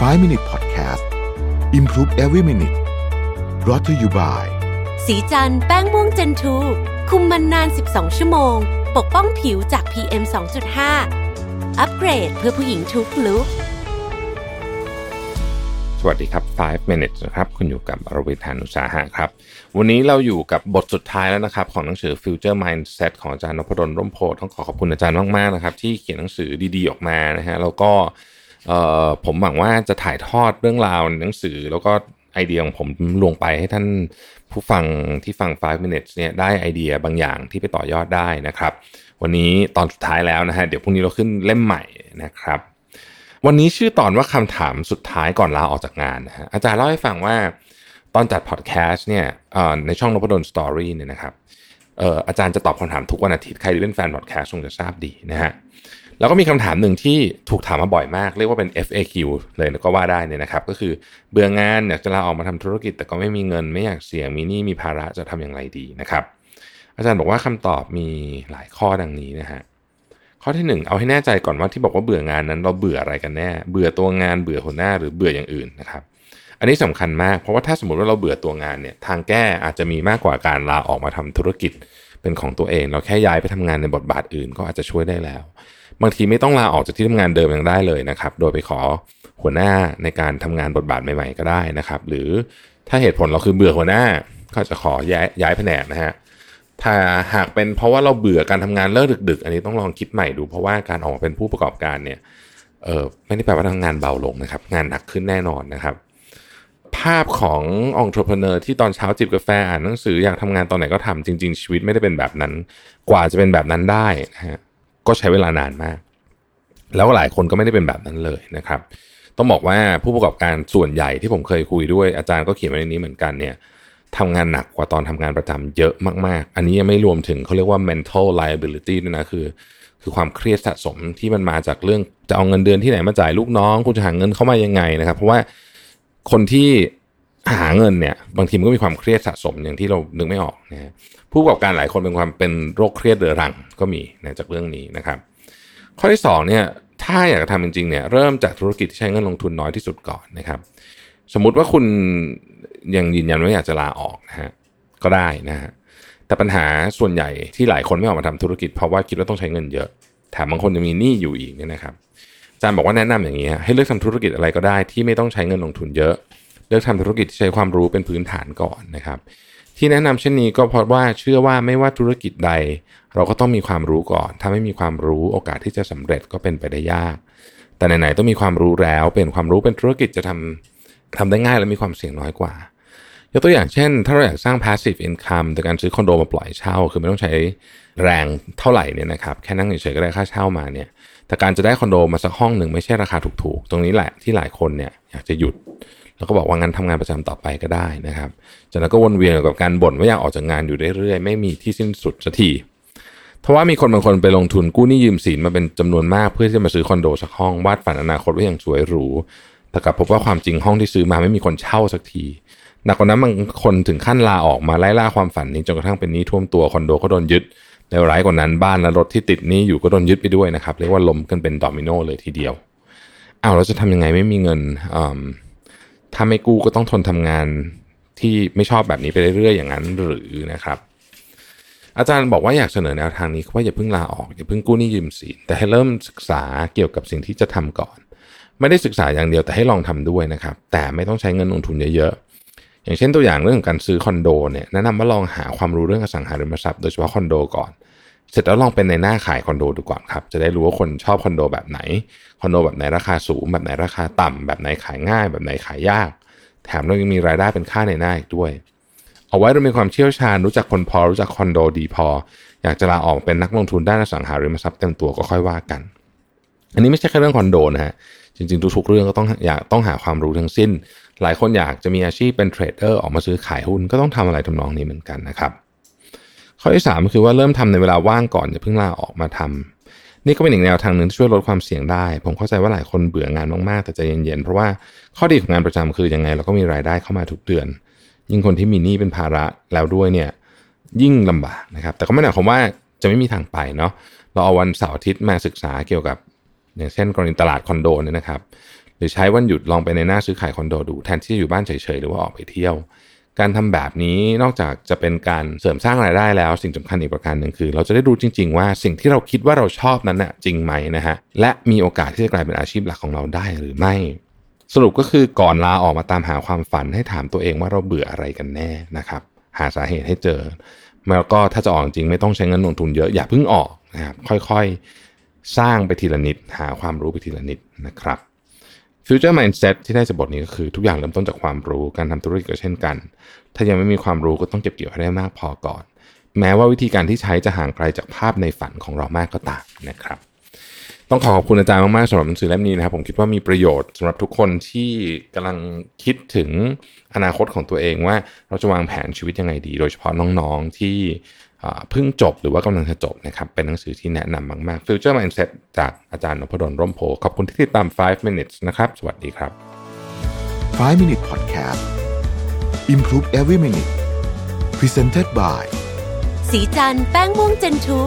5 Minute Podcast Improve Every Minute brought to you by สีจันแป้งม่วงเจนทูคุมมันนาน 12 ชั่วโมง ปกป้องผิวจาก PM 2.5 อัปเกรดเพื่อผู้หญิงทุกลุกสวัสดีครับ 5 minutes นะครับ คุณอยู่กับอรวิทานุสาหะครับ วันนี้เราอยู่กับบทสุดท้ายแล้วนะครับ ของหนังสือ Future Mindset ของอาจารย์นพดลร่มโพธิ์ต้องขอขอบคุณอาจารย์มาก ๆ นะครับ ที่เขียนหนังสือดี ๆ ออกมานะฮะ แล้วก็เอ่อ ผมหวังว่าจะถ่ายทอดเรื่องราวในหนังสือ แล้วก็ไอเดียของผมลงไปให้ท่านผู้ฟังที่ฟัง 5 minutes เนี่ยได้ไอเดียบางอย่างที่ไปต่อยอดได้นะครับ วันนี้ตอนสุดท้ายแล้วนะฮะเดี๋ยวพรุ่งนี้เราขึ้นเล่มใหม่นะครับ วันนี้ชื่อตอนว่าคำถามสุดท้ายก่อนลาออกจากงานนะฮะอาจารย์เล่าให้ฟังว่าตอนจัดพอดแคสต์เนี่ยในช่องนพดลสตอรี่เนี่ยนะครับอาจารย์จะตอบคำถามทุกวันอาทิตย์ใครที่เป็นแฟนพอดแคสต์คงจะทราบดีนะฮะ แล้วก็มีคำถามหนึ่งที่ถูกถามมาบ่อยมาก เรียกว่าเป็น FAQ เลยก็ว่าได้เนี่ยนะครับ ก็คือเบื่องานอยากจะลาออกมาทำธุรกิจ แต่ก็ไม่มีเงินไม่อยากเสี่ยงมีหนี้มีภาระจะทำอย่างไรดีนะครับ อาจารย์บอกว่าคำตอบมีหลายข้อดังนี้นะฮะข้อที่หนึ่งเอาให้แน่ใจก่อนว่าที่บอกว่าเบื่องานนั้น เราเบื่ออะไรกันแน่ เบื่อตัวงานเบื่อหัวหน้าหรือเบื่ออย่างอื่นนะครับ อันนี้สำคัญมากเพราะว่าถ้าสมมติว่าเราเบื่อตัวงานเนี่ยทางแก้อาจจะมีมากกว่าการลาออกมาทำธุรกิจเป็นของตัวเอง เราแค่ย้ายไปทำงานในบทบาทอื่น ก็อาจจะช่วยได้แล้ว บางทีไม่ต้องลาออกจากที่ทำงานเดิมยังได้เลยนะครับ โดยไปขอหัวหน้าในการทำงานบทบาทใหม่ๆก็ได้นะครับ หรือถ้าเหตุผลเราคือเบื่อหัวหน้าก็จะขอย้ายย้ายแผนกนะฮะถ้าหากเป็นเพราะว่าเราเบื่อการทำงานเลิกดึก ๆ อันนี้ต้องลองคิดใหม่ดู เพราะว่าการออกมาเป็นผู้ประกอบการเนี่ยเออไม่ได้แปลว่าทำงานเบาลงนะครับ งานหนักขึ้นแน่นอนนะครับ ภาพขององค์ประกอบที่ตอนเช้าจิบกาแฟอ่านหนังสืออยากทำงานตอนไหนก็ทำจริง ๆ ชีวิตไม่ได้เป็นแบบนั้น กว่าจะเป็นแบบนั้นได้นะฮะ ก็ใช้เวลานานมาก แล้วหลายคนก็ไม่ได้เป็นแบบนั้นเลยนะครับ ต้องบอกว่าผู้ประกอบการส่วนใหญ่ที่ผมเคยคุยด้วยอาจารย์ก็เขียนไว้ในนี้เหมือนกันเนี่ยทำงานหนักกว่าตอนทำงานประจำเยอะมาก ๆ อันนี้ยังไม่รวมถึงเขาเรียกว่า mental liability ด้วยนะคือ คือความเครียดสะสมที่มันมาจากเรื่องจะเอาเงินเดือนที่ไหนมาจ่ายลูกน้อง คุณจะหาเงินเข้ามายังไงนะครับ เพราะว่าคนที่ หาเงินเนี่ยบางทีมันก็มีความเครียดสะสมอย่างที่เรานึกไม่ออกนะฮะผู้ประกอบการหลายคนเป็นความเป็นโรคเครียดเรื้อรังก็มีนะจากเรื่องนี้นะครับ ข้อที่สองเนี่ยถ้าอยากจะทำจริงๆเนี่ยเริ่มจากธุรกิจที่ใช้เงินลงทุนน้อยที่สุดก่อนนะครับ สมมุติว่าคุณยังยืนยันว่าอยากจะลาออกนะฮะก็ได้นะฮะแต่ปัญหาส่วนใหญ่ที่หลายคนไม่ออกมาทำธุรกิจ เพราะว่าคิดว่าต้องใช้เงินเยอะแถมบางคนยังมีหนี้อยู่อีกเนี่ยนะครับอาจารย์บอกว่าแนะนำอย่างนี้ให้เลือกทำธุรกิจอะไรก็ได้ที่ไม่ต้องใช้เงินลงทุนเยอะ เลือกทำธุรกิจที่ใช้ความรู้เป็นพื้นฐานก่อนนะครับ ที่แนะนำเช่นนี้ก็เพราะว่าเชื่อว่าไม่ว่าธุรกิจใด เราก็ต้องมีความรู้ก่อน ถ้าไม่มีความรู้โอกาสที่จะสำเร็จก็เป็นไปได้ยาก แต่ไหนๆต้องมีความรู้แล้ว เป็นความรู้เป็นธุรกิจจะทำทำได้ง่ายและมีความเสี่ยงน้อยกว่ายกตัวอย่างเช่น ถ้าเราอยากสร้าง passive income โดยการซื้อคอนโดมาปล่อยเช่า คือไม่ต้องใช้แรงเท่าไหร่เนี่ยนะครับแค่นั่งเฉยๆก็ได้ค่าเช่ามาเนี่ยแต่การจะได้คอนโดมาสักห้องหนึ่งไม่ใช่ราคาถูกๆ ตรงนี้แหละที่หลายคนเนี่ยอยากจะหยุด แล้วก็บอกว่างั้นทำงานประจำต่อไปก็ได้นะครับ จากนั้นก็วนเวียนกับการบ่นว่าอยากออกจากงานอยู่เรื่อยๆ ไม่มีที่สิ้นสุดสักทีเพราะว่ามีคนบางคนไปลงทุนกู้หนี้ยืมสินมาเป็นจำนวนมากเพื่อที่จะมาซื้อคอนโดสักห้องวาดฝันอนาคตไว้อย่างสวยหรูแต่กลับพบว่าความจริงห้องที่ซื้อมาไม่มีคนเช่าสักทีหนักกว่านั้นบางคนถึงขั้นลาออกมาไล่ล่าความฝันนี้จนกระทั่งเป็นหนี้ท่วมตัวคอนโดก็โดนยึดแล้วร้ายกว่านั้นบ้านและรถที่ติดหนี้อยู่ก็โดนยึดไปด้วยนะครับเรียกว่าล้มกันเป็นดอมิโนเลยทีเดียวอ้าวเราจะทำยังไงไม่มีเงิน ถ้าไม่กู้ก็ต้องทนทำงานที่ไม่ชอบแบบนี้ไปเรื่อยๆอย่างนั้นหรือนะครับ อาจารย์บอกว่าอยากเสนอแนวทางนี้ว่าอย่าเพิ่งลาออกอย่าเพิ่งกู้หนี้ยืมสินแต่ให้เริ่มศึกษาเกี่ยวกับสิ่งที่จะทำก่อน ไม่ได้ศึกษาอย่างเดียวแต่ให้ลองทำด้วยนะครับ แต่ไม่ต้องใช้เงินลงทุนเยอะๆอย่างเช่นตัวอย่างเรื่องของการซื้อคอนโดเนี่ยแนะนำว่าลองหาความรู้เรื่องอสังหาริมทรัพย์โดยเฉพาะคอนโดก่อน เสร็จแล้วลองเป็นในหน้าขายคอนโดดูก่อนครับ จะได้รู้ว่าคนชอบคอนโดแบบไหน คอนโดแบบไหนราคาสูง แบบไหนราคาต่ำแบบไหนขายง่าย แบบไหนขายยาก แถมเรายังมีรายได้เป็นค่าในหน้าอีกด้วย เอาไว้เรามีความเชี่ยวชาญรู้จักคนพอรู้จักคอนโดดีพอ อยากจะลาออกเป็นนักลงทุนด้านอสังหาริมทรัพย์เต็มตัวก็ค่อยว่ากัน อันนี้ไม่ใช่แค่เรื่องคอนโดนะฮะจริงๆทุกๆเรื่องก็ต้องอยากต้องหาความรู้ทั้งสิ้น หลายคนอยากจะมีอาชีพเป็นเทรดเดอร์ออกมาซื้อขายหุ้นก็ต้องทำอะไรทำนองนี้เหมือนกันนะครับ ข้อที่3คือว่าเริ่มทำในเวลาว่างก่อนอย่าเพิ่งลาออกมาทำนี่ก็เป็นอีกแนวทางหนึ่งที่ช่วยลดความเสี่ยงได้ ผมเข้าใจว่าหลายคนเบื่องานมากๆแต่ใจเย็นๆเพราะว่าข้อดีของงานประจำคือยังไงเราก็มีรายได้เข้ามาทุกเดือน ยิ่งคนที่มีหนี้เป็นภาระแล้วด้วยเนี่ยยิ่งลำบากนะครับ แต่ก็ไม่หมายความว่าจะไม่มีทางไปเนาะเราเอาวันเสาร์อาทิตย์มาศึกษาเกี่ยวกับ อย่างเช่นกรณีตลาดคอนโดเนี่ยนะครับ หรือใช้วันหยุดลองไปในหน้าซื้อขายคอนโดดูแทนที่จะอยู่บ้านเฉยๆหรือว่าออกไปเที่ยว การทำแบบนี้นอกจากจะเป็นการเสริมสร้างรายได้แล้ว สิ่งสำคัญอีกประการหนึ่งคือ เราจะได้รู้จริง ๆ ว่าสิ่งที่เราคิดว่าเราชอบนั้นน่ะจริงไหมนะฮะและมีโอกาสที่จะกลายเป็นอาชีพหลักของเราได้หรือไม่ สรุปก็คือก่อนลาออกมาตามหาความฝันให้ถามตัวเองว่าเราเบื่ออะไรกันแน่นะครับหาสาเหตุให้เจอแล้วก็ถ้าจะออกจริงไม่ต้องใช้เงินลงทุนเยอะอย่าเพิ่งออกนะครับค่อยๆสร้างไปทีละนิดหาความรู้ไปทีละนิดนะครับ Future Mindset ที่ได้จากบทนี้ก็คือทุกอย่างเริ่มต้นจากความรู้การทำธุรกิจก็เช่นกัน ถ้ายังไม่มีความรู้ก็ต้องเก็บเกี่ยวให้ได้มากพอก่อน แม้ว่าวิธีการที่ใช้จะห่างไกลจากภาพในฝันของเรามากก็ตามนะครับต้องขอขอบคุณอาจารย์มากๆสำหรับหนังสือเล่มนี้นะครับ ผมคิดว่ามีประโยชน์สำหรับทุกคนที่กำลังคิดถึงอนาคตของตัวเองว่าเราจะวางแผนชีวิตยังไงดี โดยเฉพาะน้องๆที่ เพิ่งจบหรือว่ากำลังจะจบนะครับเป็นหนังสือที่แนะนำมากๆ Future Mindset จากอาจารย์นพดลร่มโพขอบคุณที่ติดตาม 5 minutes นะครับ สวัสดีครับ 5 Minute Podcast Improve Every Minute Presented by สีจันแป้งม่วงเจนทู